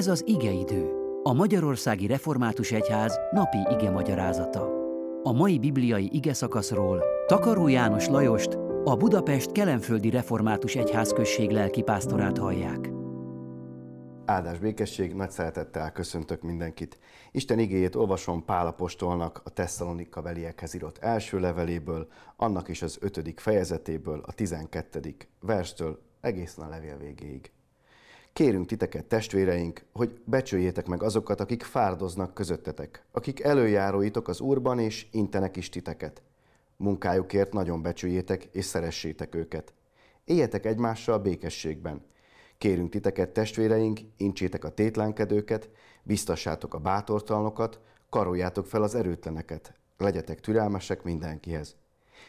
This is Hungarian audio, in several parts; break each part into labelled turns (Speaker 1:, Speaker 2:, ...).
Speaker 1: Ez az igeidő, a Magyarországi Református Egyház napi ige magyarázata. A mai bibliai ige szakaszról Takaró János Lajost, a Budapest Kelenföldi Református Egyház község lelkipásztorát hallják.
Speaker 2: Áldás békesség, nagy szeretettel köszöntök mindenkit. Isten igéjét olvasom Pál apostolnak a Tesszalonika beliekhez írott első leveléből, annak is az ötödik fejezetéből, a tizenkettedik verstől egészen a levél végéig. Kérünk titeket, testvéreink, hogy becsüljétek meg azokat, akik fárdoznak közöttetek, akik előjáróitok az Úrban, és intenek is titeket. Munkájukért nagyon becsüljétek, és szeressétek őket. Éljetek egymással békességben. Kérünk titeket, testvéreink, incsétek a tétlenkedőket, biztassátok a bátortalnokat, karoljátok fel az erőtleneket, legyetek türelmesek mindenkihez.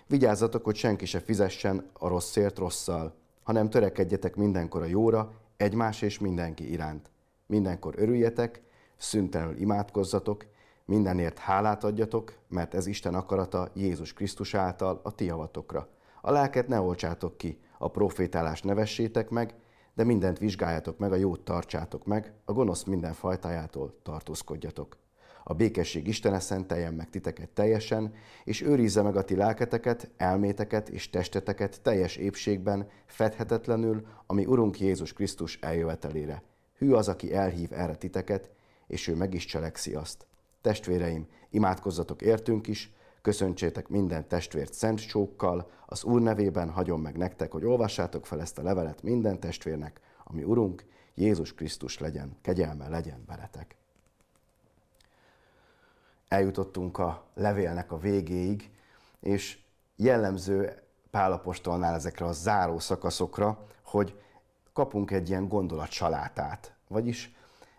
Speaker 2: Vigyázzatok, hogy senki se fizessen a rosszért rosszal, hanem törekedjetek mindenkor a jóra, egymás és mindenki iránt. Mindenkor örüljetek, szüntelenül imádkozzatok, mindenért hálát adjatok, mert ez Isten akarata Jézus Krisztus által a ti javatokra. A lelket ne olcsátok ki, a profétálást ne vessétek meg, de mindent vizsgáljátok meg, a jót tartsátok meg, a gonosz minden fajtájától tartózkodjatok. A békesség Istene szenteljen meg titeket teljesen, és őrizze meg a ti lelketeket, elméteket és testeteket teljes épségben, fedhetetlenül, ami Urunk Jézus Krisztus eljövetelére. Hű az, aki elhív erre titeket, és ő meg is cselekszi azt. Testvéreim, imádkozzatok értünk is, köszöntsétek minden testvért szent csókkal, az Úr nevében hagyom meg nektek, hogy olvassátok fel ezt a levelet minden testvérnek, ami Urunk Jézus Krisztus legyen, kegyelme legyen veletek eljutottunk a levélnek a végéig, és jellemző Pálapostolnál ezekre a záró szakaszokra, hogy kapunk egy ilyen gondolatsalátát. Vagyis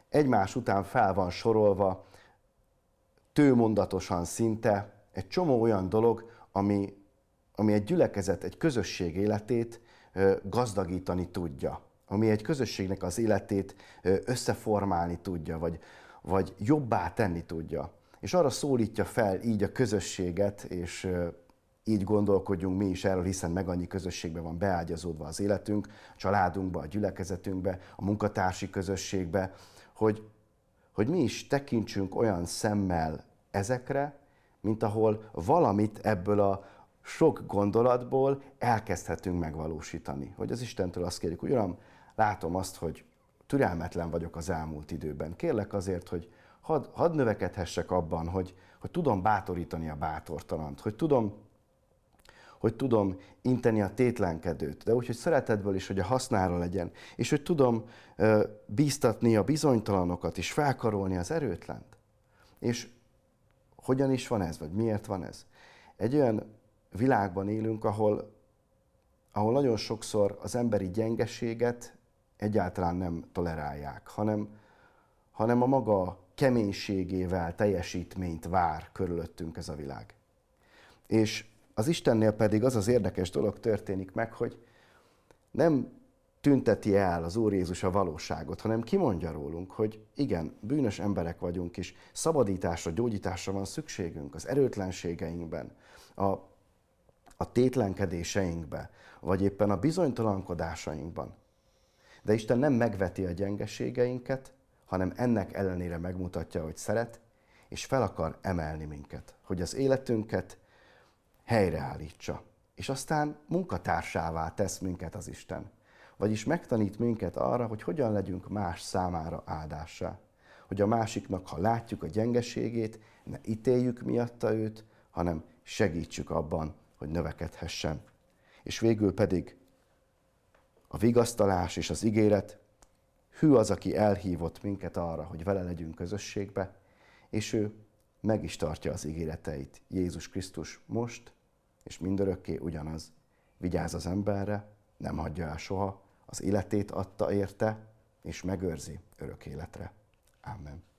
Speaker 2: egymás után fel van sorolva, tőmondatosan szinte egy csomó olyan dolog, ami, ami egy gyülekezet, egy közösség életét gazdagítani tudja, ami egy közösségnek az életét összeformálni tudja, vagy, vagy jobbá tenni tudja és arra szólítja fel így a közösséget, és így gondolkodjunk mi is erről, hiszen meg annyi közösségbe van beágyazódva az életünk, a családunkba, a gyülekezetünkbe, a munkatársi közösségbe, hogy, hogy mi is tekintsünk olyan szemmel ezekre, mint ahol valamit ebből a sok gondolatból elkezdhetünk megvalósítani. Hogy az Istentől azt kérjük, hogy Uram, látom azt, hogy türelmetlen vagyok az elmúlt időben. Kérlek azért, hogy hadd had növekedhessek abban, hogy, hogy tudom bátorítani a bátortalant, hogy tudom, hogy tudom inteni a tétlenkedőt, de úgy, hogy szeretetből is, hogy a hasznára legyen, és hogy tudom uh, bíztatni a bizonytalanokat, és felkarolni az erőtlent. És hogyan is van ez, vagy miért van ez? Egy olyan világban élünk, ahol, ahol nagyon sokszor az emberi gyengeséget egyáltalán nem tolerálják, hanem, hanem a maga keménységével teljesítményt vár körülöttünk ez a világ. És az Istennél pedig az az érdekes dolog történik meg, hogy nem tünteti el az Úr Jézus a valóságot, hanem kimondja rólunk, hogy igen, bűnös emberek vagyunk, és szabadításra, gyógyításra van szükségünk az erőtlenségeinkben, a, a tétlenkedéseinkben, vagy éppen a bizonytalankodásainkban. De Isten nem megveti a gyengeségeinket, hanem ennek ellenére megmutatja, hogy szeret, és fel akar emelni minket, hogy az életünket helyreállítsa. És aztán munkatársává tesz minket az Isten. Vagyis megtanít minket arra, hogy hogyan legyünk más számára áldássá. Hogy a másiknak, ha látjuk a gyengeségét, ne ítéljük miatta őt, hanem segítsük abban, hogy növekedhessen. És végül pedig a vigasztalás és az ígéret Hű az, aki elhívott minket arra, hogy vele legyünk közösségbe, és ő meg is tartja az ígéreteit. Jézus Krisztus most és mindörökké ugyanaz. Vigyáz az emberre, nem hagyja el soha, az életét adta érte, és megőrzi örök életre. Amen.